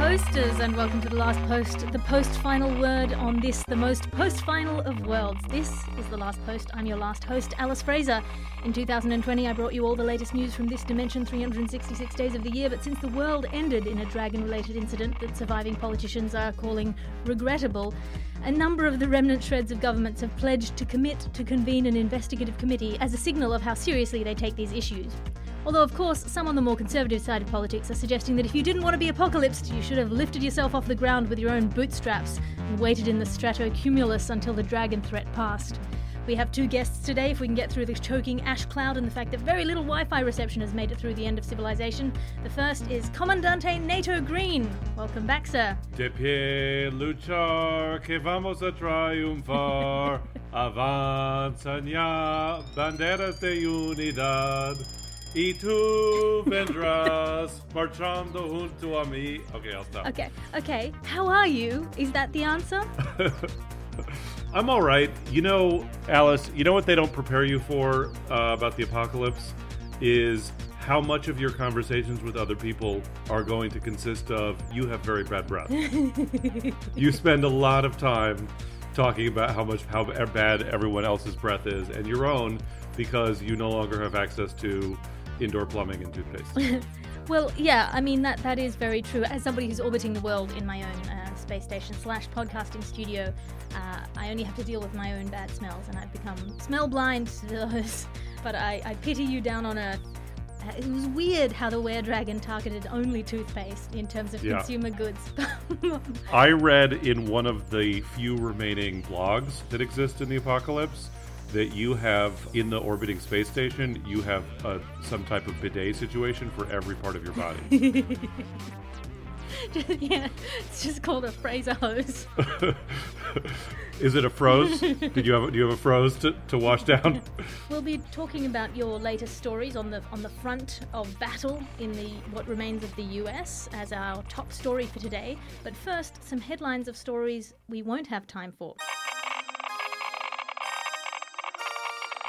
Posters, and welcome to the last post, the post final word on this, the most post final of worlds. This is the last post. I'm your last host, Alice Fraser. In 2020, I brought you all the latest news from this dimension 366 days of the year, but since the world ended in a dragon related incident that surviving politicians are calling regrettable, a number of the remnant shreds of governments have pledged to commit to convene an investigative committee as a signal of how seriously they take these issues. Although, of course, some on the more conservative side of politics are suggesting that if you didn't want to be apocalypsed, you should have lifted yourself off the ground with your own bootstraps and waited in the stratocumulus until the dragon threat passed. We have two guests today if we can get through the choking ash cloud and the fact that very little Wi Fi reception has made it through the end of civilization. The first is Commandante Nato Green. Welcome back, sir. De pie luchar que vamos a triunfar. Avanzan ya banderas de unidad. Y tú vendrás marchando junto a mí. Okay, I'll stop. Okay, okay. How are you? Is that the answer? I'm all right. You know, Alice, you know what they don't prepare you for uh, about the apocalypse is how much of your conversations with other people are going to consist of you have very bad breath. you spend a lot of time talking about how much how bad everyone else's breath is and your own because you no longer have access to indoor plumbing and toothpaste. Well, yeah, I mean that that is very true. As somebody who's orbiting the world in my own uh, space station slash podcasting studio, uh, I only have to deal with my own bad smells, and I've become smell blind to those. But I, I pity you down on Earth. Uh, It was weird how the Were Dragon targeted only toothpaste in terms of Yeah. consumer goods. I read in one of the few remaining blogs that exist in the apocalypse that you have in the orbiting space station, you have uh, some type of bidet situation for every part of your body. yeah, it's just called a Fraser hose. Is it a froze? Did you have do you have a froze to, to wash down? We'll be talking about your latest stories on the on the front of battle in the what remains of the US as our top story for today. But first, some headlines of stories we won't have time for.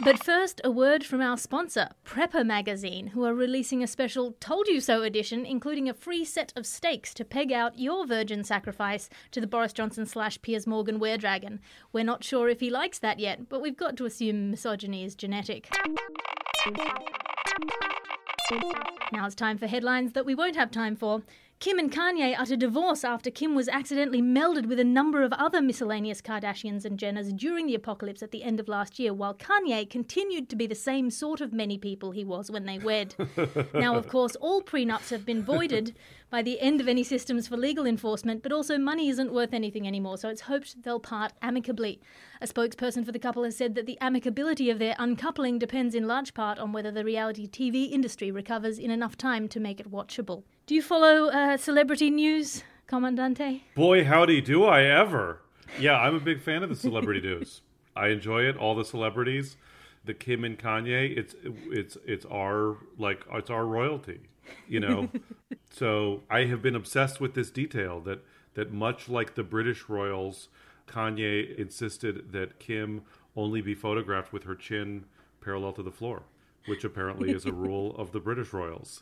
But first, a word from our sponsor, Prepper Magazine, who are releasing a special Told You So edition, including a free set of stakes to peg out your virgin sacrifice to the Boris Johnson slash Piers Morgan Were Dragon. We're not sure if he likes that yet, but we've got to assume misogyny is genetic. Now it's time for headlines that we won't have time for. Kim and Kanye utter divorce after Kim was accidentally melded with a number of other miscellaneous Kardashians and Jenners during the apocalypse at the end of last year, while Kanye continued to be the same sort of many people he was when they wed. now, of course, all prenups have been voided by the end of any systems for legal enforcement, but also money isn't worth anything anymore, so it's hoped they'll part amicably. A spokesperson for the couple has said that the amicability of their uncoupling depends in large part on whether the reality TV industry recovers in enough time to make it watchable. Do you follow uh, celebrity news, Commandante? Boy, howdy, do I ever! Yeah, I'm a big fan of the celebrity news. I enjoy it. All the celebrities, the Kim and Kanye. It's it's it's our like it's our royalty, you know. so I have been obsessed with this detail that that much like the British royals, Kanye insisted that Kim only be photographed with her chin parallel to the floor. which apparently is a rule of the British royals.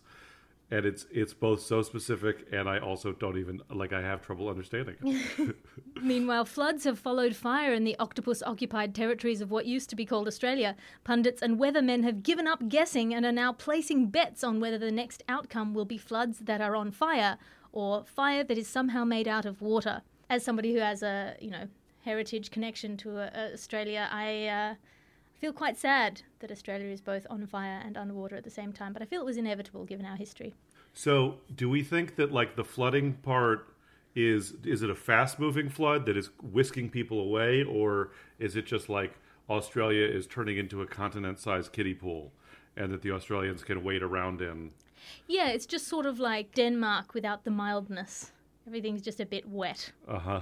And it's it's both so specific, and I also don't even like. I have trouble understanding it. Meanwhile, floods have followed fire in the octopus occupied territories of what used to be called Australia. Pundits and weathermen have given up guessing and are now placing bets on whether the next outcome will be floods that are on fire or fire that is somehow made out of water. As somebody who has a, you know, heritage connection to uh, Australia, I uh, feel quite sad that Australia is both on fire and underwater at the same time, but I feel it was inevitable given our history. So, do we think that like the flooding part is is it a fast moving flood that is whisking people away or is it just like Australia is turning into a continent sized kiddie pool and that the Australians can wade around in? Yeah, it's just sort of like Denmark without the mildness. Everything's just a bit wet. Uh-huh.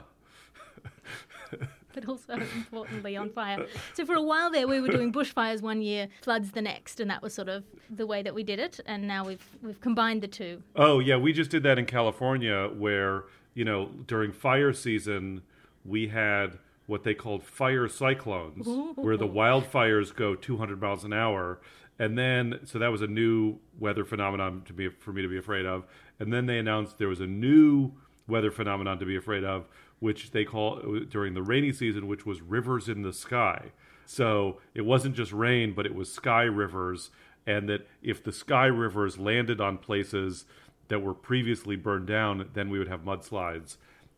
but also importantly on fire. So for a while there, we were doing bushfires one year, floods the next, and that was sort of the way that we did it. And now we've we've combined the two. Oh yeah, we just did that in California, where you know during fire season we had what they called fire cyclones, where the wildfires go 200 miles an hour. And then, so that was a new weather phenomenon to be for me to be afraid of. And then they announced there was a new weather phenomenon to be afraid of, which they call during the rainy season, which was rivers in the sky. So it wasn't just rain, but it was sky rivers. And that if the sky rivers landed on places that were previously burned down, then we would have mudslides.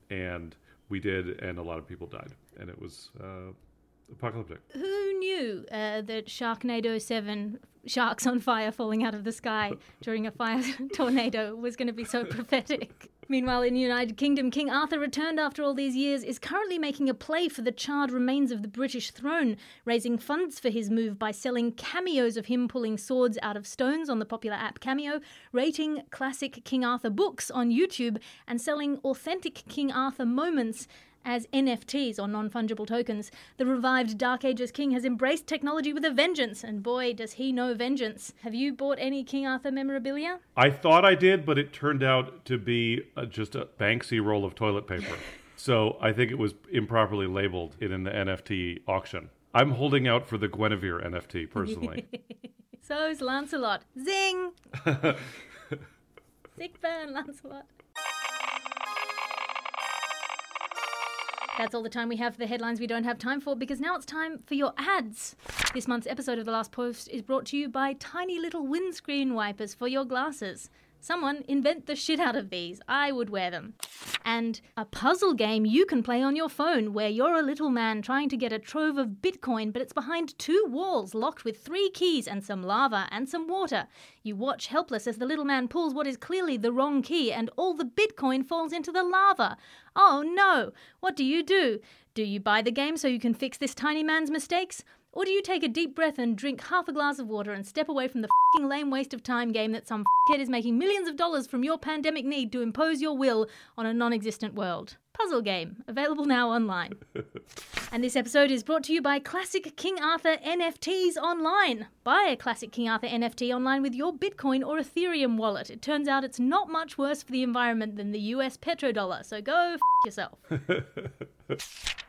And we did, and a lot of people died. And it was uh, apocalyptic. Who knew uh, that Sharknado 7 sharks on fire falling out of the sky during a fire tornado was going to be so prophetic? Meanwhile, in the United Kingdom, King Arthur, returned after all these years, is currently making a play for the charred remains of the British throne, raising funds for his move by selling cameos of him pulling swords out of stones on the popular app Cameo, rating classic King Arthur books on YouTube, and selling authentic King Arthur moments as NFTs or non fungible tokens. The revived Dark Ages king has embraced technology with a vengeance, and boy, does he know vengeance. Have you bought any King Arthur memorabilia? I thought I did, but it turned out to be uh, just a Banksy roll of toilet paper. so I think it was improperly labeled in an NFT auction. I'm holding out for the Guinevere NFT personally. So's Lancelot. Zing! Sick burn, Lancelot. That's all the time we have for the headlines we don't have time for because now it's time for your ads. This month's episode of The Last Post is brought to you by tiny little windscreen wipers for your glasses. Someone invent the shit out of these. I would wear them. And a puzzle game you can play on your phone where you're a little man trying to get a trove of Bitcoin, but it's behind two walls locked with three keys and some lava and some water. You watch helpless as the little man pulls what is clearly the wrong key and all the Bitcoin falls into the lava. Oh no! What do you do? Do you buy the game so you can fix this tiny man's mistakes? Or do you take a deep breath and drink half a glass of water and step away from the fing lame waste of time game that some kid is making millions of dollars from your pandemic need to impose your will on a non existent world? Puzzle game, available now online. and this episode is brought to you by Classic King Arthur NFTs Online. Buy a Classic King Arthur NFT online with your Bitcoin or Ethereum wallet. It turns out it's not much worse for the environment than the US petrodollar, so go f yourself.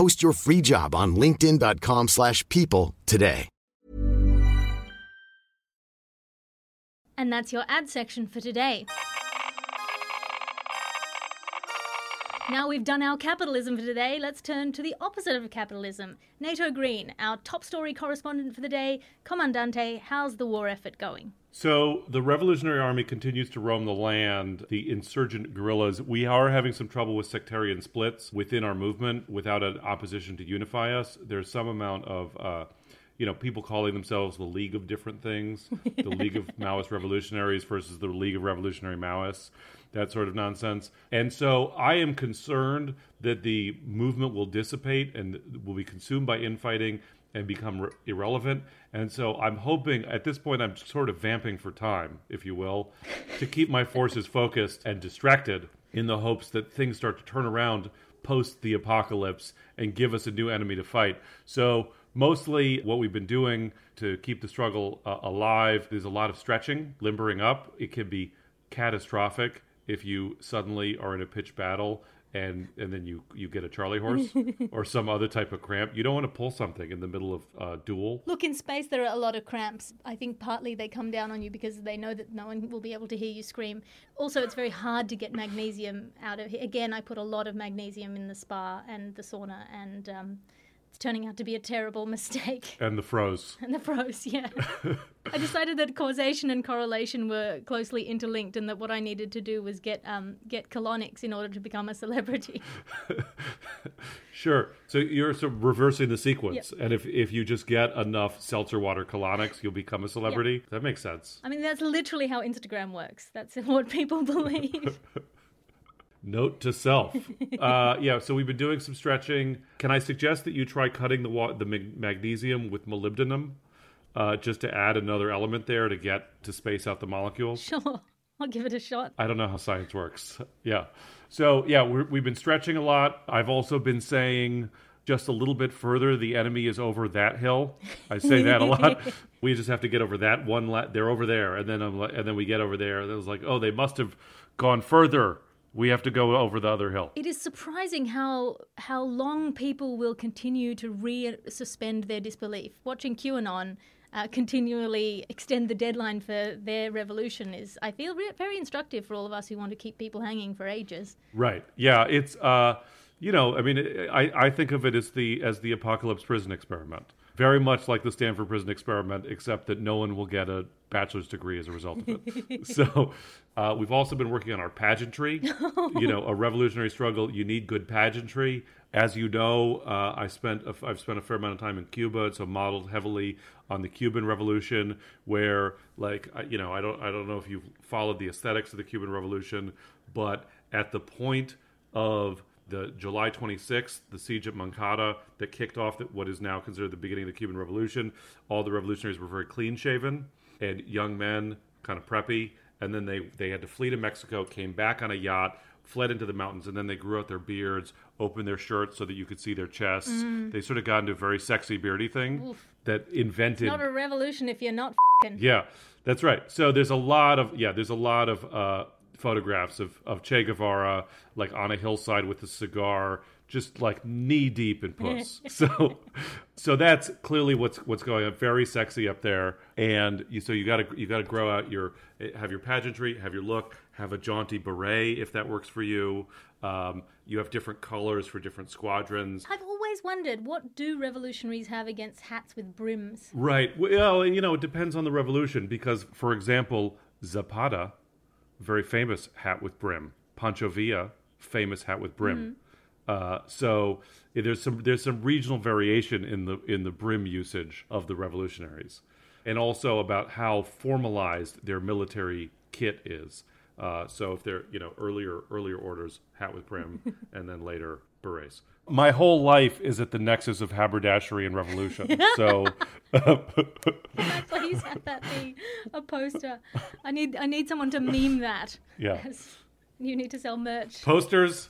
Post your free job on linkedin.com/people slash people today. And that's your ad section for today. Now we've done our capitalism for today, let's turn to the opposite of capitalism. Nato Green, our top story correspondent for the day. Commandante, how's the war effort going? So the Revolutionary Army continues to roam the land. The insurgent guerrillas. We are having some trouble with sectarian splits within our movement without an opposition to unify us. There's some amount of. Uh, you know, people calling themselves the League of different things, the League of Maoist Revolutionaries versus the League of Revolutionary Maoists, that sort of nonsense. And so I am concerned that the movement will dissipate and will be consumed by infighting and become re- irrelevant. And so I'm hoping at this point I'm sort of vamping for time, if you will, to keep my forces focused and distracted in the hopes that things start to turn around post the apocalypse and give us a new enemy to fight. So mostly what we've been doing to keep the struggle uh, alive is a lot of stretching, limbering up. It can be catastrophic if you suddenly are in a pitched battle and and then you you get a charley horse or some other type of cramp you don't want to pull something in the middle of uh, duel Look, in space, there are a lot of cramps. I think partly they come down on you because they know that no one will be able to hear you scream. Also, it's very hard to get magnesium out of here. Again, I put a lot of magnesium in the spa and the sauna, and um, turning out to be a terrible mistake. and the froze And the froze, yeah. I decided that causation and correlation were closely interlinked, and that what I needed to do was get um, get colonics in order to become a celebrity. Sure. So you're sort of reversing the sequence, and if if you just get enough seltzer water colonics, you'll become a celebrity. That makes sense. I mean, that's literally how Instagram works. That's what people believe. Note to self. uh, yeah. So we've been doing some stretching. Can I suggest that you try cutting the wa- the mag- magnesium with molybdenum, uh, just to add another element there to get to space out the molecules? sure, I'll give it a shot. I don't know how science works. Yeah. So, yeah, we're, we've been stretching a lot. I've also been saying just a little bit further, the enemy is over that hill. I say that a lot. We just have to get over that one. La- they're over there, and then I'm like, and then we get over there, and it was like, oh, they must have gone further. We have to go over the other hill. It is surprising how how long people will continue to re-suspend their disbelief. Watching QAnon uh, continually extend the deadline for their revolution is, I feel, re- very instructive for all of us who want to keep people hanging for ages. Right. Yeah. It's uh, you know, I mean, I I think of it as the as the apocalypse prison experiment. Very much like the Stanford prison experiment, except that no one will get a bachelor's degree as a result of it. so, uh, we've also been working on our pageantry. you know, a revolutionary struggle. You need good pageantry. As you know, uh, I spent a, I've spent a fair amount of time in Cuba, so modeled heavily on the Cuban Revolution, where like you know, I don't I don't know if you've followed the aesthetics of the Cuban Revolution, but at the point of the July 26th, the siege at Moncada that kicked off what is now considered the beginning of the Cuban Revolution. All the revolutionaries were very clean shaven and young men, kind of preppy. And then they, they had to flee to Mexico, came back on a yacht, fled into the mountains, and then they grew out their beards, opened their shirts so that you could see their chests. They sort of got into a very sexy beardy thing that invented. Not a revolution if you're not fing. Yeah, that's right. So there's a lot of yeah, there's a lot of uh, photographs of of Che Guevara like on a hillside with a cigar, just like knee deep in puss. so so that's clearly what's what's going on. Very sexy up there, and you, so you got to you got to grow out your have your pageantry, have your look, have a jaunty beret if that works for you. Um, you have different colors for different squadrons. I've always wondered what do revolutionaries have against hats with brims? Right. Well, you know, it depends on the revolution because, for example, Zapata, very famous hat with brim. Pancho Villa, famous hat with brim. Uh, so there's some there's some regional variation in the in the brim usage of the revolutionaries, and also about how formalized their military kit is. Uh, so if they're you know earlier earlier orders hat with brim, and then later berets. My whole life is at the nexus of haberdashery and revolution. So Please have that be a poster. I need I need someone to meme that. Yeah. Yes. You need to sell merch. posters,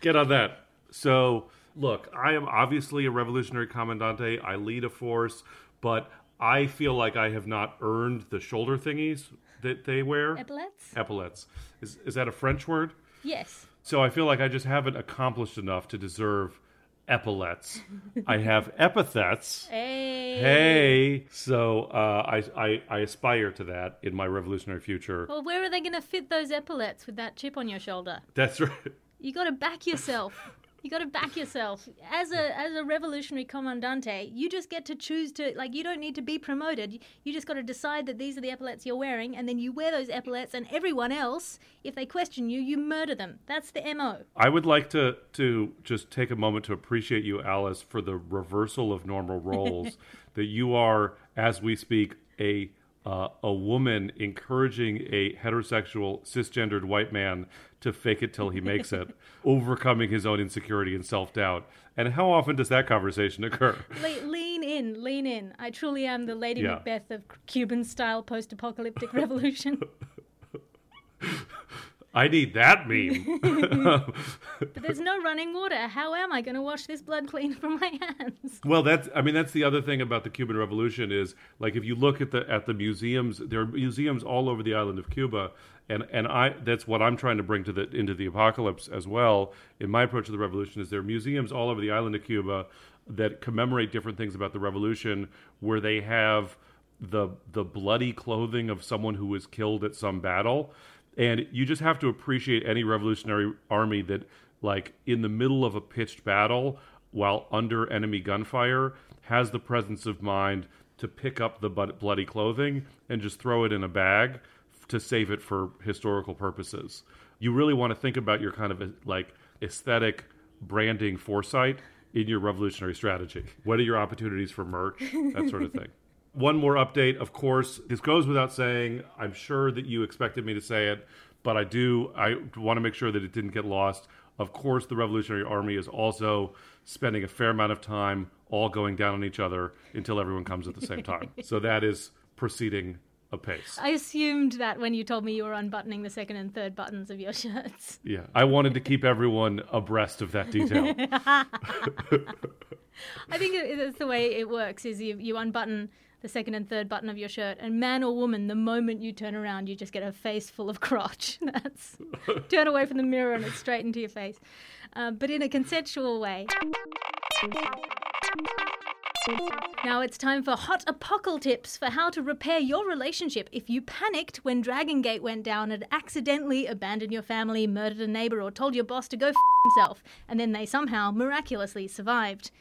get on that. So, look, I am obviously a revolutionary commandante. I lead a force, but I feel like I have not earned the shoulder thingies that they wear. Epaulets? Epaulets. Is, is that a French word? Yes. So I feel like I just haven't accomplished enough to deserve epaulets. I have epithets. Hey. Hey, so uh, I, I I aspire to that in my revolutionary future. Well, where are they going to fit those epaulets with that chip on your shoulder? That's right. You got to back yourself. You got to back yourself. As a as a revolutionary commandante, you just get to choose to like. You don't need to be promoted. You just got to decide that these are the epaulets you're wearing, and then you wear those epaulets. And everyone else, if they question you, you murder them. That's the mo. I would like to to just take a moment to appreciate you, Alice, for the reversal of normal roles. that you are, as we speak, a uh, a woman encouraging a heterosexual cisgendered white man to fake it till he makes it, overcoming his own insecurity and self doubt. And how often does that conversation occur? Le- lean in, lean in. I truly am the Lady Yeah. Macbeth of Cuban style post apocalyptic revolution. I need that meme. but there's no running water. How am I going to wash this blood clean from my hands? Well, that's I mean that's the other thing about the Cuban Revolution is like if you look at the at the museums, there are museums all over the island of Cuba, and and I that's what I'm trying to bring to the into the apocalypse as well. In my approach to the revolution, is there are museums all over the island of Cuba that commemorate different things about the revolution, where they have the the bloody clothing of someone who was killed at some battle. And you just have to appreciate any revolutionary army that, like, in the middle of a pitched battle, while under enemy gunfire, has the presence of mind to pick up the bloody clothing and just throw it in a bag to save it for historical purposes. You really want to think about your kind of like aesthetic branding foresight in your revolutionary strategy. What are your opportunities for merch? That sort of thing. One more update, of course. This goes without saying. I'm sure that you expected me to say it, but I do. I want to make sure that it didn't get lost. Of course, the Revolutionary Army is also spending a fair amount of time all going down on each other until everyone comes at the same time. so that is proceeding apace. I assumed that when you told me you were unbuttoning the second and third buttons of your shirts. Yeah, I wanted to keep everyone abreast of that detail. I think it's the way it works is you, you unbutton the second and third button of your shirt and man or woman the moment you turn around you just get a face full of crotch that's turn away from the mirror and it's straight into your face uh, but in a consensual way now it's time for hot apocal tips for how to repair your relationship if you panicked when Dragon Gate went down and accidentally abandoned your family, murdered a neighbor, or told your boss to go f himself, and then they somehow miraculously survived.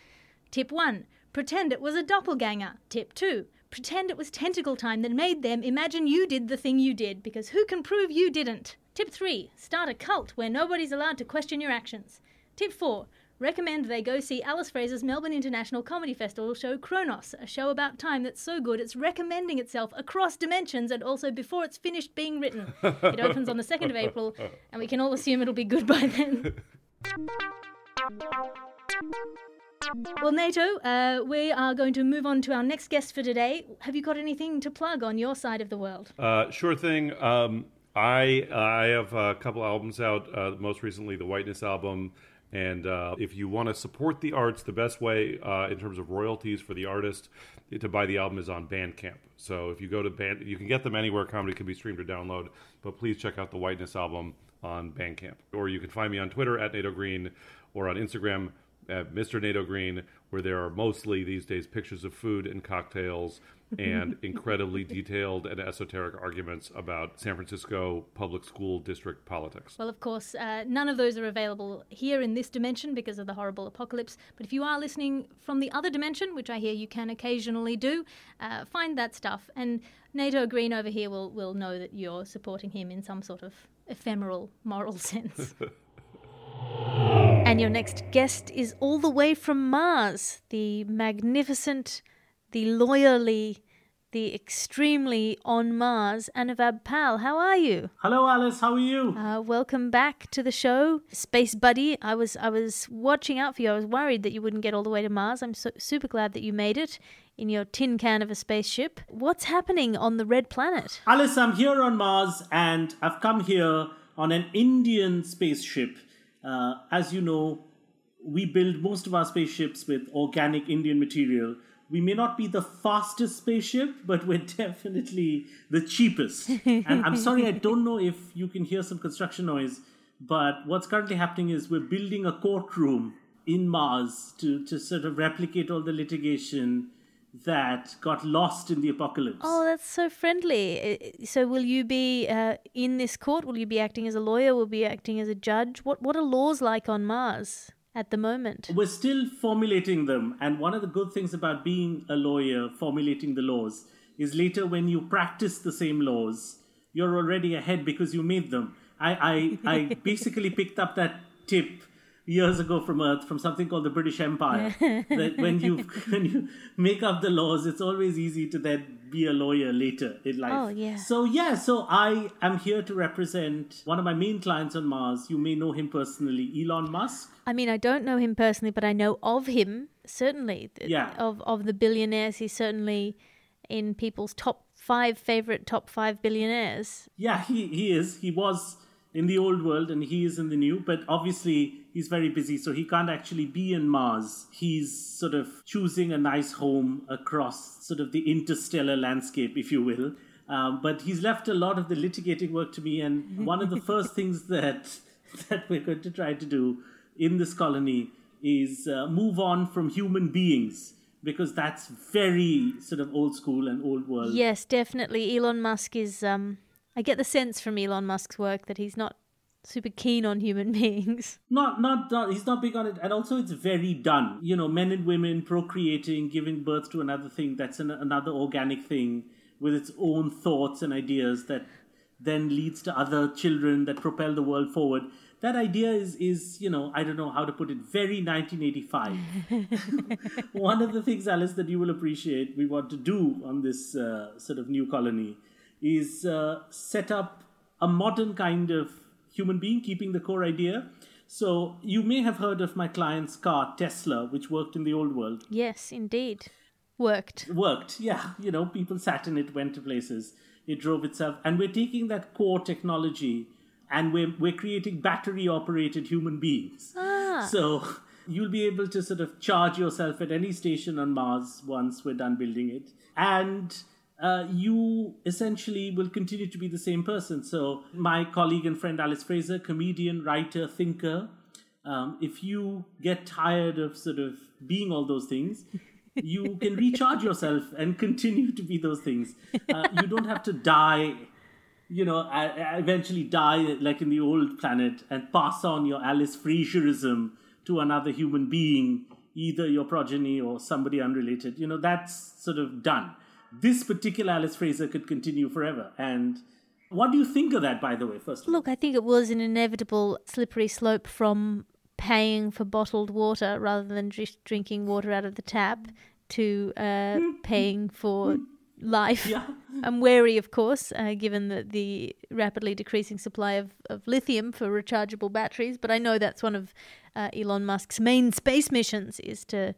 Tip 1. Pretend it was a doppelganger. Tip 2. Pretend it was tentacle time that made them imagine you did the thing you did, because who can prove you didn't? Tip 3. Start a cult where nobody's allowed to question your actions. Tip 4. Recommend they go see Alice Fraser's Melbourne International Comedy Festival show Kronos, a show about time that's so good it's recommending itself across dimensions and also before it's finished being written. It opens on the 2nd of April, and we can all assume it'll be good by then. Well, Nato, uh, we are going to move on to our next guest for today. Have you got anything to plug on your side of the world? Uh, sure thing. Um, I I have a couple albums out. Uh, most recently, the Whiteness album. And uh, if you want to support the arts, the best way uh, in terms of royalties for the artist to buy the album is on Bandcamp. So if you go to Band, you can get them anywhere comedy can be streamed or download. But please check out the Whiteness album on Bandcamp, or you can find me on Twitter at Nato Green or on Instagram at Mr. Nato Green, where there are mostly these days pictures of food and cocktails and incredibly detailed and esoteric arguments about San Francisco public school district politics. Well, of course, uh, none of those are available here in this dimension because of the horrible apocalypse. But if you are listening from the other dimension, which I hear you can occasionally do, uh, find that stuff. And Nato Green over here will, will know that you're supporting him in some sort of ephemeral moral sense. And your next guest is all the way from Mars, the magnificent, the loyally, the extremely on Mars, Anuvab Pal. How are you? Hello, Alice. How are you? Uh, welcome back to the show, Space Buddy. I was I was watching out for you. I was worried that you wouldn't get all the way to Mars. I'm so, super glad that you made it in your tin can of a spaceship. What's happening on the red planet? Alice, I'm here on Mars and I've come here on an Indian spaceship. Uh, as you know, we build most of our spaceships with organic Indian material. We may not be the fastest spaceship, but we're definitely the cheapest. and I'm sorry, I don't know if you can hear some construction noise, but what's currently happening is we're building a courtroom in Mars to, to sort of replicate all the litigation that got lost in the apocalypse. Oh, that's so friendly. So, will you be uh, in this court? Will you be acting as a lawyer? Will you be acting as a judge? What What are laws like on Mars at the moment? We're still formulating them, and one of the good things about being a lawyer, formulating the laws, is later when you practice the same laws, you're already ahead because you made them. I, I, I basically picked up that tip years ago from Earth from something called the British Empire. that when you when you make up the laws, it's always easy to then be a lawyer later in life. Oh, yeah. So yeah, so I am here to represent one of my main clients on Mars. You may know him personally, Elon Musk. I mean, I don't know him personally, but I know of him certainly. Yeah. Of of the billionaires, he's certainly in people's top five favorite top five billionaires. Yeah, he, he is. He was in the old world and he is in the new, but obviously he's very busy, so he can't actually be in Mars. He's sort of choosing a nice home across sort of the interstellar landscape, if you will. Um, but he's left a lot of the litigating work to me, and one of the first things that that we're going to try to do in this colony is uh, move on from human beings because that's very sort of old school and old world. Yes, definitely. Elon Musk is. Um, I get the sense from Elon Musk's work that he's not super keen on human beings. Not, not, not, he's not big on it. And also, it's very done. You know, men and women procreating, giving birth to another thing that's an, another organic thing with its own thoughts and ideas that then leads to other children that propel the world forward. That idea is, is you know, I don't know how to put it, very 1985. One of the things, Alice, that you will appreciate we want to do on this uh, sort of new colony is uh, set up a modern kind of human being, keeping the core idea. So you may have heard of my client's car, Tesla, which worked in the old world. Yes, indeed. Worked. Worked, yeah. You know, people sat in it, went to places. It drove itself. And we're taking that core technology and we're, we're creating battery operated human beings. Ah. So you'll be able to sort of charge yourself at any station on Mars once we're done building it. And uh, you essentially will continue to be the same person. So, my colleague and friend Alice Fraser, comedian, writer, thinker, um, if you get tired of sort of being all those things, you can recharge yourself and continue to be those things. Uh, you don't have to die, you know, uh, eventually die like in the old planet and pass on your Alice Fraserism to another human being, either your progeny or somebody unrelated. You know, that's sort of done. This particular Alice Fraser could continue forever. And what do you think of that, by the way, first of all? Look, I think it was an inevitable slippery slope from paying for bottled water rather than just drinking water out of the tap to uh, paying for life. Yeah. I'm wary, of course, uh, given the, the rapidly decreasing supply of, of lithium for rechargeable batteries. But I know that's one of uh, Elon Musk's main space missions is to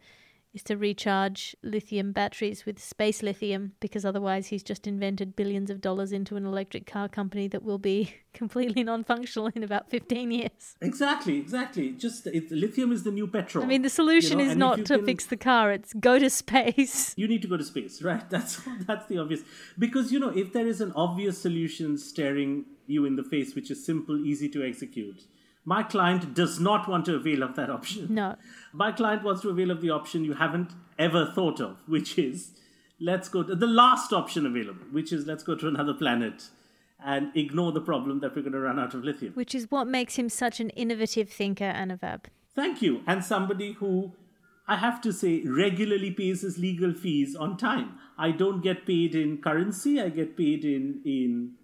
is to recharge lithium batteries with space lithium because otherwise he's just invented billions of dollars into an electric car company that will be completely non-functional in about 15 years. Exactly, exactly. Just it, lithium is the new petrol. I mean, the solution you know, is and not to can- fix the car, it's go to space. You need to go to space, right? That's that's the obvious. Because you know, if there is an obvious solution staring you in the face, which is simple, easy to execute, my client does not want to avail of that option. No. My client wants to avail of the option you haven't ever thought of, which is let's go to the last option available, which is let's go to another planet and ignore the problem that we're going to run out of lithium. Which is what makes him such an innovative thinker, Anuvab. Thank you. And somebody who I have to say regularly pays his legal fees on time. I don't get paid in currency, I get paid in in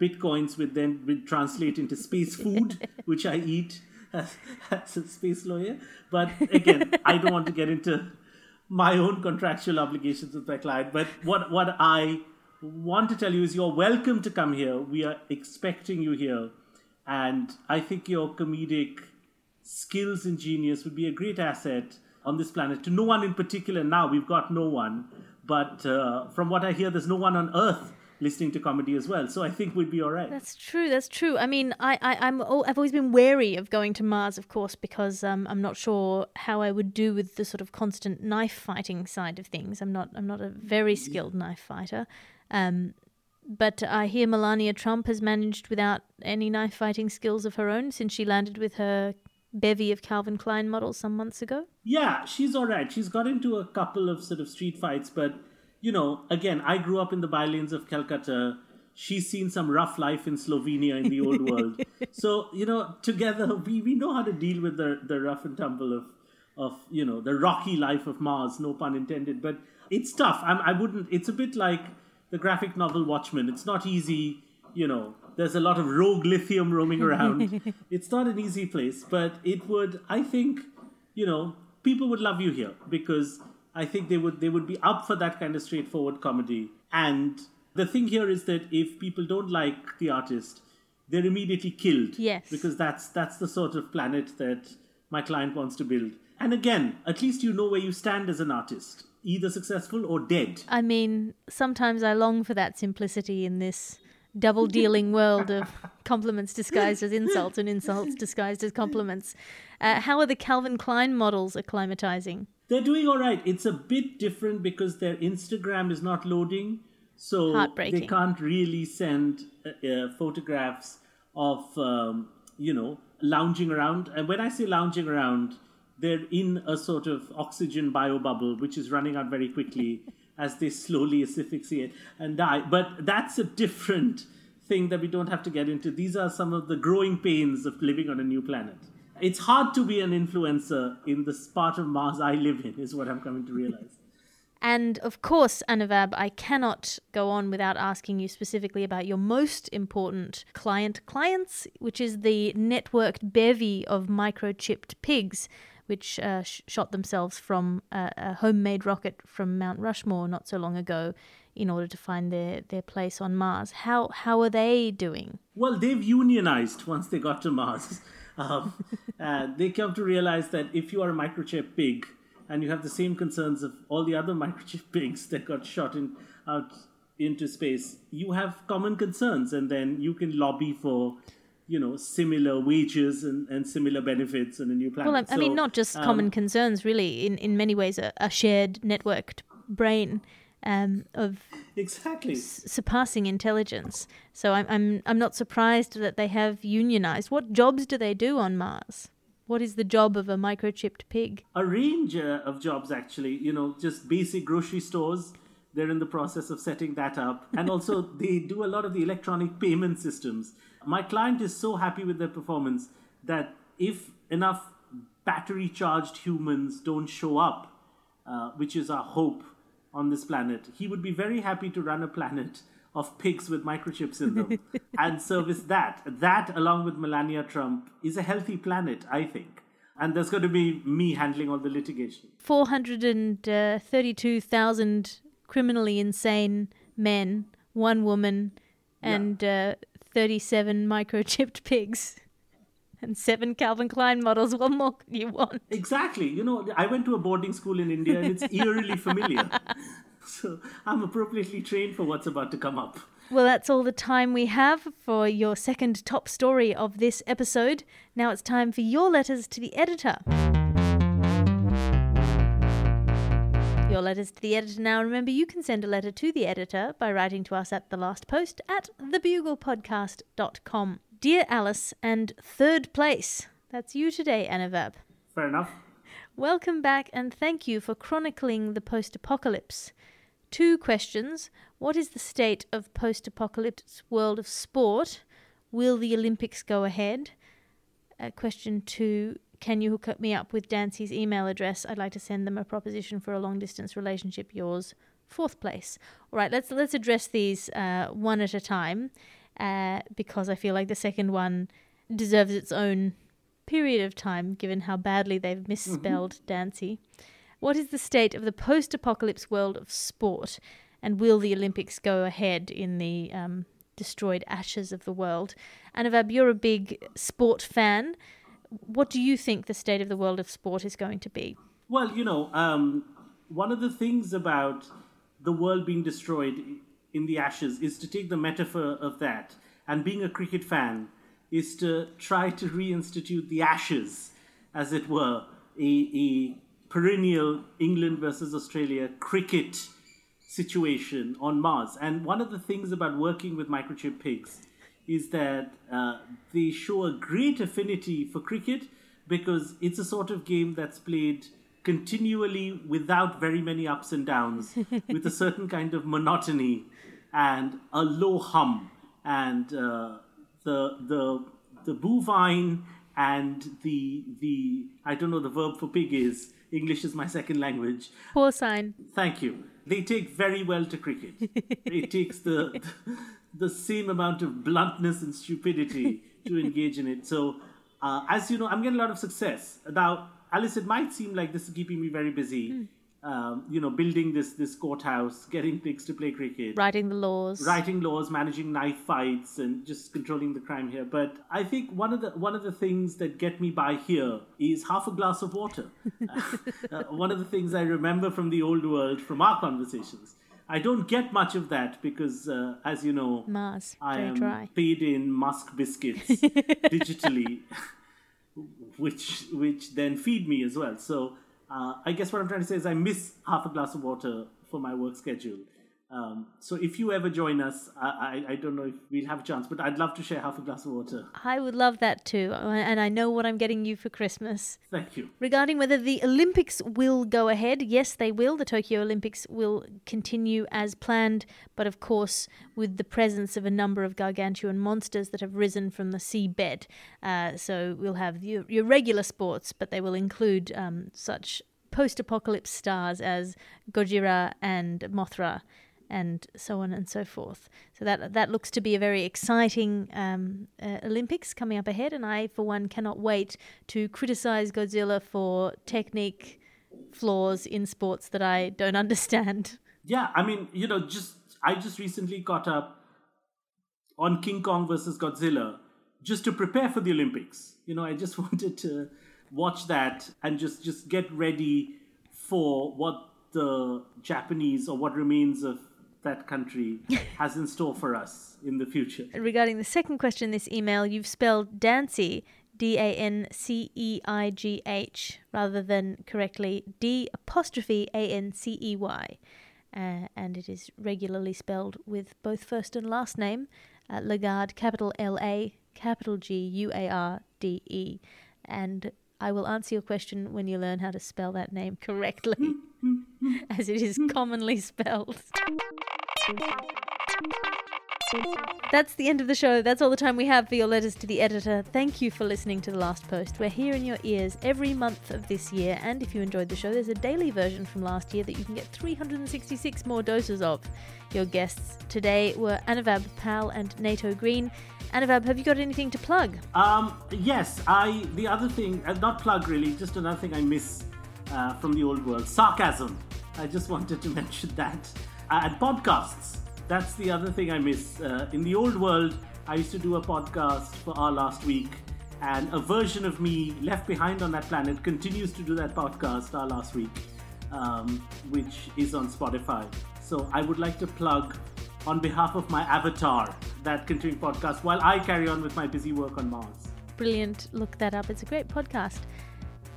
bitcoins which then will translate into space food, which I eat as, as a space lawyer. But again, I don't want to get into my own contractual obligations with my client. But what what I want to tell you is you're welcome to come here. We are expecting you here. And I think your comedic skills and genius would be a great asset on this planet. To no one in particular now, we've got no one. But uh, from what I hear, there's no one on Earth listening to comedy as well. So I think we'd be all right. That's true. That's true. I mean, I, I, I'm, al- I've always been wary of going to Mars, of course, because um, I'm not sure how I would do with the sort of constant knife fighting side of things. I'm not, I'm not a very skilled knife fighter. Um, but I hear Melania Trump has managed without any knife fighting skills of her own since she landed with her bevy of Calvin Klein models some months ago. Yeah, she's all right. She's got into a couple of sort of street fights, but you know, again, I grew up in the bylanes of Calcutta. She's seen some rough life in Slovenia in the old world. So, you know, together we, we know how to deal with the, the rough and tumble of, of, you know, the rocky life of Mars, no pun intended. But it's tough. I'm, I wouldn't, it's a bit like the graphic novel Watchmen. It's not easy. you know, there's a lot of rogue lithium roaming around. it's not an easy place, but it would, I think, you know, people would love you here because I think they would they would be up for that kind of straightforward comedy. And the thing here is that if people don't like the artist, they're immediately killed. Yes. Because that's that's the sort of planet that my client wants to build. And again, at least you know where you stand as an artist, either successful or dead. I mean, sometimes I long for that simplicity in this double dealing world of compliments disguised as insults and insults disguised as compliments. Uh, how are the Calvin Klein models acclimatizing? They're doing all right. It's a bit different because their Instagram is not loading, so they can't really send uh, uh, photographs of um, you know lounging around. And when I say lounging around, they're in a sort of oxygen bio bubble, which is running out very quickly as they slowly asphyxiate and die. But that's a different thing that we don't have to get into. These are some of the growing pains of living on a new planet. It's hard to be an influencer in this part of Mars I live in, is what I'm coming to realize. And of course, Anuvab, I cannot go on without asking you specifically about your most important client clients, which is the networked bevy of microchipped pigs, which uh, sh- shot themselves from a, a homemade rocket from Mount Rushmore not so long ago in order to find their, their place on Mars. How, how are they doing? Well, they've unionized once they got to Mars. Um, uh, they come to realize that if you are a microchip pig and you have the same concerns of all the other microchip pigs that got shot in, out into space, you have common concerns, and then you can lobby for, you know, similar wages and, and similar benefits on a new planet. Well, I, I mean, So, not just um, common concerns, really. In, in many ways, a, a shared networked brain um, of Exactly. surpassing intelligence. So I'm I'm I'm not surprised that they have unionized. What jobs do they do on Mars? What is the job of a microchipped pig? a range uh, of jobs actually you know just basic grocery stores they're in the process of setting that up and also they do a lot of the electronic payment systems my client is so happy with their performance that if enough battery charged humans don't show up uh, which is our hope on this planet he would be very happy to run a planet of pigs with microchips in them and service that that along with melania trump is a healthy planet i think and there's going to be me handling all the litigation. 432,000 criminally insane men, one woman, and uh, 37 microchipped pigs. And seven Calvin Klein models. What more could you want? Exactly. You know, I went to a boarding school in India and it's eerily familiar. So I'm appropriately trained for what's about to come up. Well, that's all the time we have for your second top story of this episode. Now it's time for your letters to the editor. Your letters to the editor now. Remember, you can send a letter to the editor by writing to us at the last post at thebuglepodcast.com. Dear Alice and third place. That's you today, Anuvab. Fair enough. Welcome back and thank you for chronicling the post apocalypse. Two questions. What is the state of post apocalypse world of sport? Will the Olympics go ahead? Uh, question two Can you hook me up with Dancy's email address? I'd like to send them a proposition for a long distance relationship. Yours, fourth place. All right, let's let's address these uh, one at a time uh, because I feel like the second one deserves its own period of time, given how badly they've misspelled Dancy. What is the state of the post apocalypse world of sport? And will the Olympics go ahead in the um, destroyed ashes of the world? Anuvab, you're a big sport fan. What do you think the state of the world of sport is going to be? Well, you know, um, one of the things about the world being destroyed in the ashes is to take the metaphor of that. And being a cricket fan is to try to reinstitute the ashes, as it were, a, a perennial England versus Australia cricket situation on Mars. And one of the things about working with microchip pigs is that uh, they show a great affinity for cricket because it's a sort of game that's played continually without very many ups and downs, with a certain kind of monotony and a low hum. And uh, the the the bovine and the the I don't know the verb for pig is English is my second language. Porcine. Thank you. They take very well to cricket. it takes the the same amount of bluntness and stupidity to engage in it. So, uh, as you know, I'm getting a lot of success. Now, Alice, it might seem like this is keeping me very busy. Mm. Um, you know, building this this courthouse, getting pigs to play cricket, writing the laws, writing laws, managing knife fights, and just controlling the crime here. But I think one of the one of the things that get me by here is half a glass of water. uh, one of the things I remember from the old world, from our conversations, I don't get much of that because, uh, as you know, Mars, I am dry. paid in Musk biscuits digitally, which which then feed me as well. So uh, I guess what I'm trying to say is I miss half a glass of water for my work schedule. Um, so if you ever join us, I, I, I, don't know if we'll have a chance, but I'd love to share half a glass of water. I would love that too, and I know what I'm getting you for Christmas. Thank you. Regarding whether the Olympics will go ahead, yes, they will. The Tokyo Olympics will continue as planned, but of course, with the presence of a number of gargantuan monsters that have risen from the seabed. Uh, so we'll have your, your, regular sports, but they will include um, such post apocalypse stars as Gojira and Mothra and so on and so forth. So that that looks to be a very exciting um, uh, Olympics coming up ahead, and I, for one, cannot wait to criticize Godzilla for technique flaws in sports that I don't understand. Yeah, I mean, you know, just I just recently caught up on King Kong versus Godzilla just to prepare for the Olympics. You know, I just wanted to watch that and just just get ready for what the Japanese or what remains of that country has in store for us in the future. Regarding the second question in this email, you've spelled Dancy D A N C E I G H rather than correctly D apostrophe A N C E Y. Uh, and it is regularly spelled with both first and last name. Uh, Lagarde, capital L A, capital G U A R D E. And I will answer your question when you learn how to spell that name correctly, as it is commonly spelled. That's the end of the show. That's all the time we have for your letters to the editor. Thank you for listening to The Last Post. We're here in your ears every month of this year, and if you enjoyed the show, there's a daily version from last year that you can get 366 more doses of. Your guests today were Anuvab Pal and Nato Green. Anuvab, have you got anything to plug? Um, yes, I. The other thing, uh, not plug really, just another thing I miss uh, from the old world sarcasm. I just wanted to mention that. And podcasts. That's the other thing I miss. Uh, in the old world, I used to do a podcast for our last week, and a version of me left behind on that planet continues to do that podcast our last week, um, which is on Spotify. So I would like to plug on behalf of my avatar that continuing podcast while I carry on with my busy work on Mars. Brilliant. Look that up. It's a great podcast.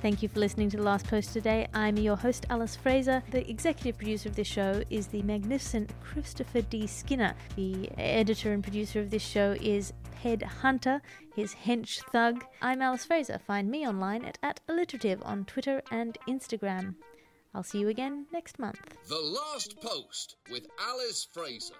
Thank you for listening to The Last Post today. I'm your host, Alice Fraser. The executive producer of this show is the magnificent Christopher D. Skinner. The editor and producer of this show is Ped Hunter, his hench thug. I'm Alice Fraser. Find me online at, at alliterative on Twitter and Instagram. I'll see you again next month. The Last Post with Alice Fraser.